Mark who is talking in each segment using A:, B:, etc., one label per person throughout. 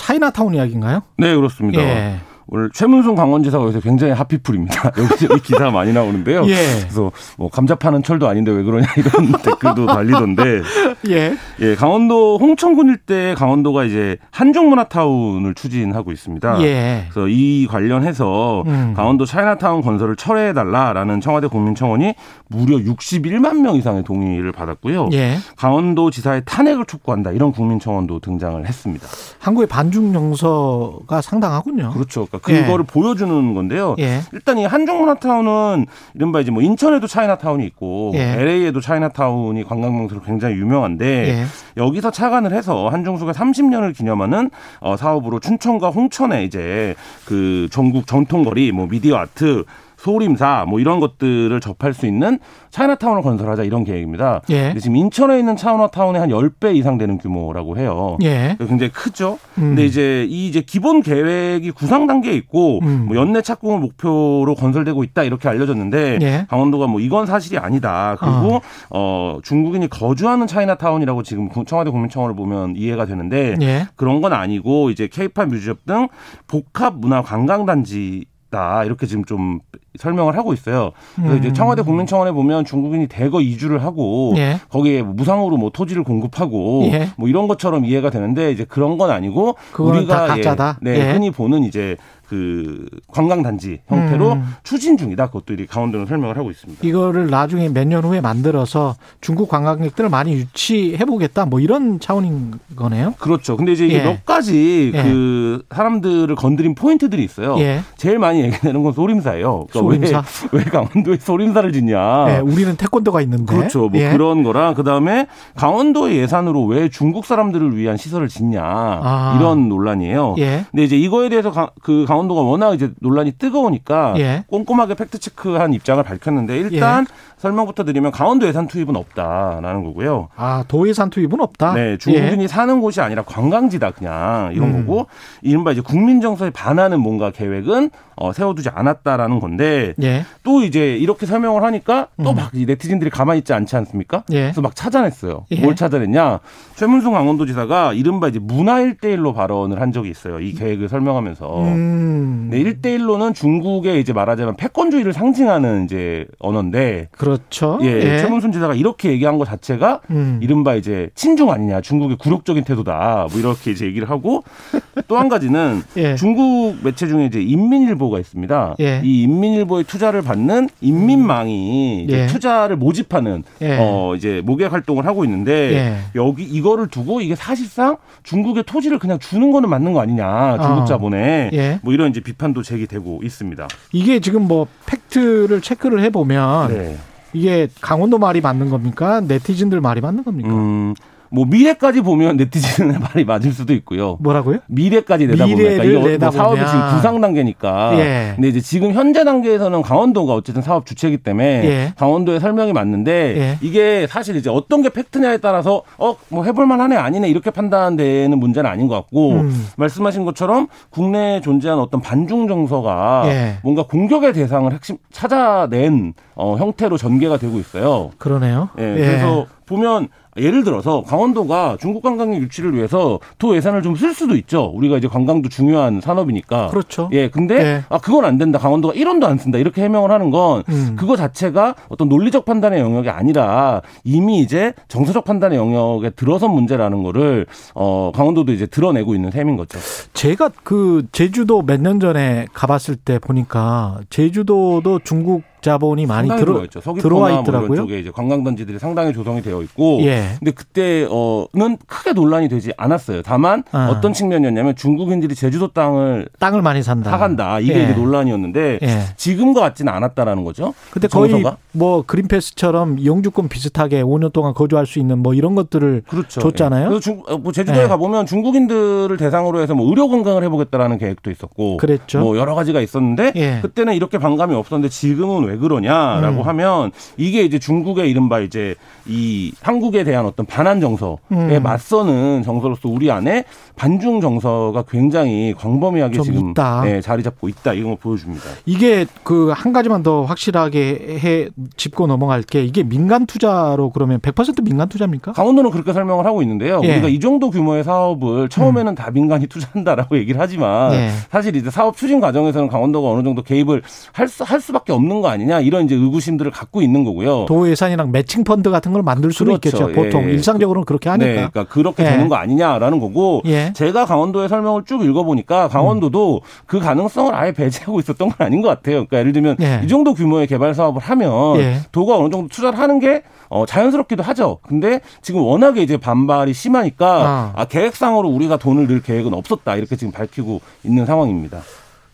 A: 차이나타운 이야기인가요?
B: 네, 그렇습니다.
A: 예.
B: 오늘 최문순 강원지사가 여기서 굉장히 하피풀입니다. 여기저기 기사 많이 나오는데요.
A: 예.
B: 그래서 뭐 감자 파는 철도 아닌데 왜 그러냐 이런 댓글도 달리던데.
A: 예.
B: 예, 강원도 홍천군 일대 강원도가 이제 한중문화타운을 추진하고 있습니다.
A: 예.
B: 그래서 이 관련해서
A: 음.
B: 강원도 차이나타운 건설을 철회해 달라라는 청와대 국민청원이 무려 61만 명 이상의 동의를 받았고요.
A: 예.
B: 강원도 지사의 탄핵을 촉구한다 이런 국민청원도 등장을 했습니다.
A: 한국의 반중 정서가 상당하군요.
B: 그렇죠. 그러니까
A: 예.
B: 그거를 보여주는 건데요.
A: 예.
B: 일단 이 한중 문화타운은 이른바 이제 뭐 인천에도 차이나타운이 있고
A: 예.
B: LA에도 차이나타운이 관광명소로 굉장히 유명한데
A: 예.
B: 여기서 착안을 해서 한중수가 30년을 기념하는 어, 사업으로 춘천과 홍천에 이제 그 전국 전통거리 뭐 미디어 아트 소림사 뭐 이런 것들을 접할 수 있는 차이나타운을 건설하자 이런 계획입니다.
A: 예.
B: 근데 지금 인천에 있는 차이나타운의 한 10배 이상 되는 규모라고 해요.
A: 예.
B: 굉장히 크죠.
A: 음.
B: 근데 이제 이 이제 기본 계획이 구상 단계에 있고
A: 음.
B: 뭐 연내 착공을 목표로 건설되고 있다 이렇게 알려졌는데
A: 예.
B: 강원도가 뭐 이건 사실이 아니다. 그리고 어 중국인이 거주하는 차이나타운이라고 지금 청와대 국민청원을 보면 이해가 되는데
A: 예.
B: 그런 건 아니고 이제 케이팝 뮤지엄 등 복합 문화 관광 단지 다 이렇게 지금 좀 설명을 하고 있어요. 그래서 이제
A: 음.
B: 청와대 국민청원에 보면 중국인이 대거 이주를 하고
A: 예.
B: 거기에 뭐 무상으로 뭐 토지를 공급하고
A: 예.
B: 뭐 이런 것처럼 이해가 되는데 이제 그런 건 아니고 우리가
A: 다 가짜다?
B: 예, 네,
A: 예.
B: 흔히 보는 이제 그 관광 단지 형태로
A: 음.
B: 추진 중이다. 그것도 이 강원도는 설명을 하고 있습니다.
A: 이거를 나중에 몇 년 후에 만들어서 중국 관광객들을 많이 유치해 보겠다. 뭐 이런 차원인 거네요.
B: 그렇죠. 근데 이제
A: 예.
B: 몇 가지
A: 예.
B: 그 사람들을 건드린 포인트들이 있어요.
A: 예.
B: 제일 많이 얘기되는 건 소림사예요. 그러니까
A: 소림사?
B: 왜, 왜 강원도에 소림사를 짓냐?
A: 예, 우리는 태권도가 있는데.
B: 아. 그렇죠. 뭐
A: 예.
B: 그런 거랑 그다음에 강원도의 예산으로 왜 중국 사람들을 위한 시설을 짓냐
A: 아.
B: 이런 논란이에요.
A: 예.
B: 근데 이제 이거에 대해서 가- 그 강원 도가 워낙 이제 논란이 뜨거우니까
A: 예.
B: 꼼꼼하게 팩트 체크한 입장을 밝혔는데 일단 설명부터 드리면 강원도 예산 투입은 없다라는 거고요.
A: 아, 도 예산 투입은 없다.
B: 네, 중국인이 사는 곳이 아니라 관광지다 그냥 이런
A: 음.
B: 거고 이른바 이제 국민 정서에 반하는 뭔가 계획은 어, 세워두지 않았다라는 건데
A: 예. 예.
B: 또 이제 이렇게 설명을 하니까 또
A: 음.
B: 막 네티즌들이 가만히 있지 않지 않습니까?
A: 예.
B: 그래서 막 찾아냈어요.
A: 예.
B: 뭘 찾아냈냐? 최문순 강원도지사가 이른바 이제 문화 일대일로 발언을 한 적이 있어요. 이 계획을 설명하면서.
A: 음.
B: 네, 1대1로는 중국의 이제 말하자면 패권주의를 상징하는 이제 언어인데
A: 그렇죠.
B: 예, 최문순 지사가 이렇게 얘기한 것 자체가
A: 음.
B: 이른바 이제 친중 아니냐 중국의 굴욕적인 태도다 뭐 이렇게 이제 얘기를 하고 또 한 가지는
A: 예.
B: 중국 매체 중에 이제 인민일보가 있습니다.
A: 예.
B: 이 인민일보의 투자를 받는 인민망이 이제
A: 예.
B: 투자를 모집하는
A: 예.
B: 어 이제 모객 활동을 하고 있는데
A: 예.
B: 여기 이거를 두고 이게 사실상 중국의 토지를 그냥 주는 거는 맞는 거 아니냐 중국
A: 어.
B: 자본에
A: 예.
B: 뭐 이런 이제 비판도 제기되고 있습니다.
A: 이게 지금 뭐 팩트를 체크를 해 보면
B: 네.
A: 이게 강원도 말이 맞는 겁니까? 네티즌들 말이 맞는 겁니까?
B: 음, 뭐 미래까지 보면 네티즌의 말이 맞을 수도 있고요.
A: 뭐라고요?
B: 미래까지 내다보니까 이게 뭐. 사업이 지금 구상 단계니까.
A: 예.
B: 근데 이제 지금 현재 단계에서는 강원도가 어쨌든 사업 주체이기 때문에
A: 예.
B: 강원도의 설명이 맞는데
A: 예.
B: 이게 사실 이제 어떤 게 팩트냐에 따라서 어 뭐 해볼 만하네 아니네 이렇게 판단되는 문제는 아닌 것 같고
A: 음.
B: 말씀하신 것처럼 국내에 존재하는 어떤 반중 정서가
A: 예.
B: 뭔가 공격의 대상을 핵심 찾아낸 어, 형태로 전개가 되고 있어요.
A: 그러네요.
B: 예, 그래서 보면 예를 들어서 강원도가 중국 관광객 유치를 위해서 도 예산을 좀 쓸 수도 있죠. 우리가 이제 관광도 중요한 산업이니까.
A: 그렇죠.
B: 예, 근데
A: 예.
B: 아 그건 안 된다. 강원도가 1원도 안 쓴다. 이렇게 해명을 하는 건
A: 음.
B: 그거 자체가 어떤 논리적 판단의 영역이 아니라 이미 이제 정서적 판단의 영역에 들어선 문제라는 거를 어 강원도도 이제 드러내고 있는 셈인 거죠.
A: 제가 그 제주도 몇 년 전에 가봤을 때 보니까 제주도도 중국 자본이 많이 들어,
B: 들어와 뭐
A: 있더라고요.
B: 쪽에 이제 관광단지들이 상당히 조성이 되어 있고
A: 예.
B: 근데 그때는 크게 논란이 되지 않았어요. 다만
A: 아.
B: 어떤 측면이었냐면 중국인들이 제주도 땅을
A: 땅을 많이 산다.
B: 사간다 이게
A: 예.
B: 이제 논란이었는데
A: 예.
B: 지금과 같지는 않았다라는 거죠.
A: 근데 거의
B: 정서가?
A: 뭐 그린패스처럼 영주권 비슷하게 5년 동안 거주할 수 있는 뭐 이런 것들을
B: 그렇죠.
A: 줬잖아요.
B: 예. 그래서 중, 어, 뭐 제주도에
A: 예.
B: 가보면 중국인들을 대상으로 해서 뭐 의료 건강을 해보겠다라는 계획도 있었고,
A: 그랬죠.
B: 뭐 여러 가지가 있었는데
A: 예.
B: 그때는 이렇게 반감이 없었는데 지금은 왜 그러냐라고
A: 음.
B: 하면 이게 이제 중국의 이른바 이제 이 한국에 대한 어떤 반한 정서에
A: 음.
B: 맞서는 정서로서 우리 안에 반중 정서가 굉장히 광범위하게
A: 좀
B: 지금. 예, 자리 잡고 있다 이런 걸 보여줍니다.
A: 이게 그 한 가지만 더 확실하게 해 짚고 넘어갈 게. 이게 민간 투자로 그러면 100% 민간 투자입니까?
B: 강원도는 그렇게 설명을 하고 있는데요.
A: 예.
B: 우리가 이 정도 규모의 사업을 처음에는 다 민간이 투자한다라고 얘기를 하지만
A: 예.
B: 사실 이제 사업 추진 과정에서는 강원도가 어느 정도 개입을 할, 수, 할 수밖에 없는 거 아니 냐 이런 이제 의구심들을 갖고 있는 거고요.
A: 도 예산이랑 매칭 펀드 같은 걸 만들 수는
B: 그렇죠.
A: 있겠죠. 보통
B: 예.
A: 일상적으로는 그렇게
B: 네,
A: 하니까.
B: 그러니까 그렇게
A: 예.
B: 되는 거 아니냐라는 거고
A: 예.
B: 제가 강원도의 설명을 쭉 읽어보니까 강원도도 그 가능성을 아예 배제하고 있었던 건 아닌 것 같아요. 그러니까 예를 들면
A: 예.
B: 이 정도 규모의 개발 사업을 하면
A: 예.
B: 도가 어느 정도 투자를 하는 게 어, 자연스럽기도 하죠. 근데 지금 워낙에 이제 반발이 심하니까
A: 아.
B: 아, 계획상으로 우리가 돈을 낼 계획은 없었다 이렇게 지금 밝히고 있는 상황입니다.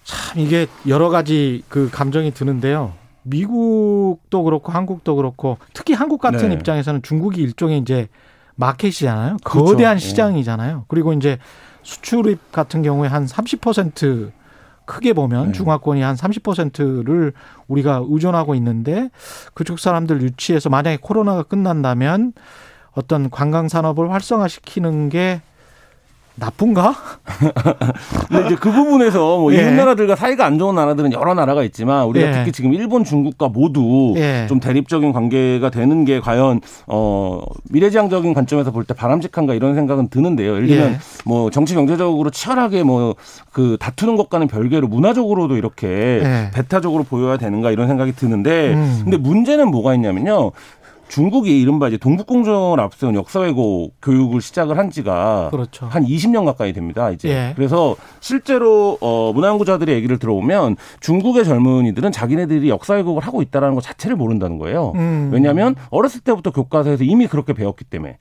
A: 참 이게 여러 가지 그 감정이 드는데요. 미국도 그렇고 한국도 그렇고 특히 한국 같은
B: 네.
A: 입장에서는 중국이 일종의 이제 마켓이잖아요.
B: 그렇죠.
A: 거대한
B: 예.
A: 시장이잖아요. 그리고 이제 수출입 같은 경우에 한 30% 크게 보면
B: 네.
A: 중화권이 한 30%를 우리가 의존하고 있는데 그쪽 사람들 유치해서 만약에 코로나가 끝난다면 어떤 관광 산업을 활성화시키는 게 나쁜가?
B: 근데 이제 그 부분에서 뭐
A: 예.
B: 이웃 나라들과 사이가 안 좋은 나라들은 여러 나라가 있지만 우리가
A: 예.
B: 특히 지금 일본, 중국과 모두
A: 예.
B: 좀 대립적인 관계가 되는 게 과연 어 미래지향적인 관점에서 볼 때 바람직한가 이런 생각은 드는데요. 예를 들면
A: 예.
B: 뭐 정치 경제적으로 치열하게 뭐 그 다투는 것과는 별개로 문화적으로도 이렇게
A: 예.
B: 배타적으로 보여야 되는가 이런 생각이 드는데
A: 음.
B: 근데 문제는 뭐가 있냐면요. 중국이 이른바 이제 동북공정을 앞세운 역사 왜곡 교육을 시작을 한 지가
A: 그렇죠.
B: 한 20년 가까이 됩니다. 이제
A: 예.
B: 그래서 실제로 어 문화연구자들의 얘기를 들어보면 중국의 젊은이들은 자기네들이 역사 왜곡을 하고 있다라는 것 자체를 모른다는 거예요.
A: 음.
B: 왜냐하면 어렸을 때부터 교과서에서 이미 그렇게 배웠기 때문에.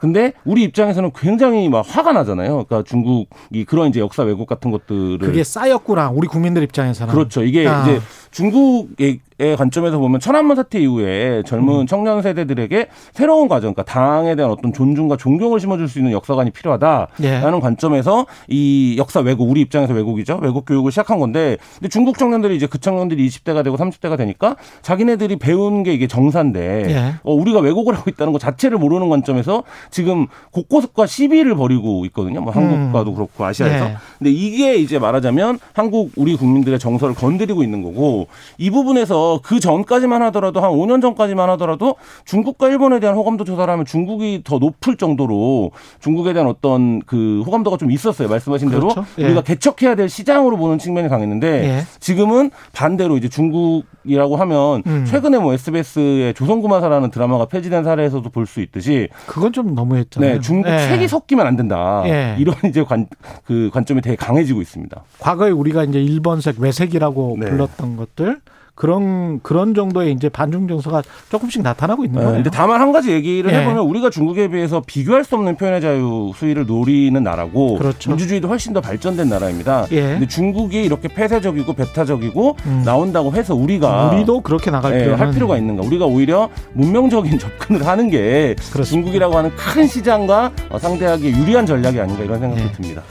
B: 근데 우리 입장에서는 굉장히 막 화가 나잖아요. 그러니까 중국이 그런 이제 역사 왜곡 같은 것들을
A: 그게 쌓였구나. 우리 국민들 입장에서는.
B: 그렇죠. 이게
A: 아.
B: 이제 중국의 관점에서 보면 천안문 사태 이후에
A: 음.
B: 젊은 청년 세대들에게 새로운 과정, 그러니까 당에 대한 어떤 존중과 존경을 심어줄 수 있는 역사관이 필요하다라는
A: 예.
B: 관점에서 이 역사 왜곡, 우리 입장에서 왜곡이죠. 왜곡 교육을 시작한 건데, 근데 중국 청년들이 이제 그 청년들이 20대가 되고 30대가 되니까 자기네들이 배운 게 이게 정사인데,
A: 예.
B: 어, 우리가 왜곡을 하고 있다는 것 자체를 모르는 관점에서 지금 곳곳과 시비를 벌이고 있거든요. 뭐 한국과도 그렇고 아시아에서.
A: 예.
B: 근데 이게 이제 말하자면 한국 우리 국민들의 정서를 건드리고 있는 거고 이 부분에서 그 전까지만 하더라도 한 5년 전까지만 하더라도 중국과 일본에 대한 호감도 조사를 하면 중국이 더 높을 정도로 중국에 대한 어떤 그 호감도가 좀 있었어요. 말씀하신 대로
A: 그렇죠. 예.
B: 우리가 개척해야 될 시장으로 보는 측면이 강했는데
A: 예.
B: 지금은 반대로 이제 중국 이라고 하면
A: 음.
B: 최근에 뭐 SBS의 조선구마사라는 드라마가 폐지된 사례에서도 볼 수 있듯이
A: 그건 좀 너무했잖아요.
B: 네, 중국
A: 예.
B: 색이 섞이면 안 된다.
A: 예.
B: 이런 이제 관, 그 관점이 되게 강해지고 있습니다.
A: 과거에 우리가 이제 일본색, 외색이라고
B: 네.
A: 불렀던 것들 그런 그런 정도의 이제 반중 정서가 조금씩 나타나고 있는
B: 네,
A: 거예요.
B: 근데 다만 한 가지 얘기를
A: 예.
B: 해보면 우리가 중국에 비해서 비교할 수 없는 표현의 자유 수위를 노리는 나라고
A: 그렇죠.
B: 민주주의도 훨씬 더 발전된 나라입니다.
A: 예.
B: 근데 중국이 이렇게 폐쇄적이고 배타적이고
A: 음.
B: 나온다고 해서 우리가
A: 우리도 그렇게 나갈
B: 예,
A: 필요는
B: 할 필요가 있는가? 우리가 오히려 문명적인 접근을 하는 게
A: 그렇습니다.
B: 중국이라고 하는 큰 시장과 어, 상대하기 유리한 전략이 아닌가 이런 생각도
A: 예.
B: 듭니다.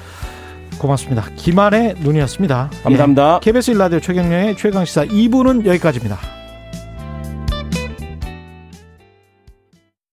A: 고맙습니다. 김한의 눈이었습니다.
B: 감사합니다.
A: 예. KBS 일라디오 최경련의 최강시사 2부는 여기까지입니다.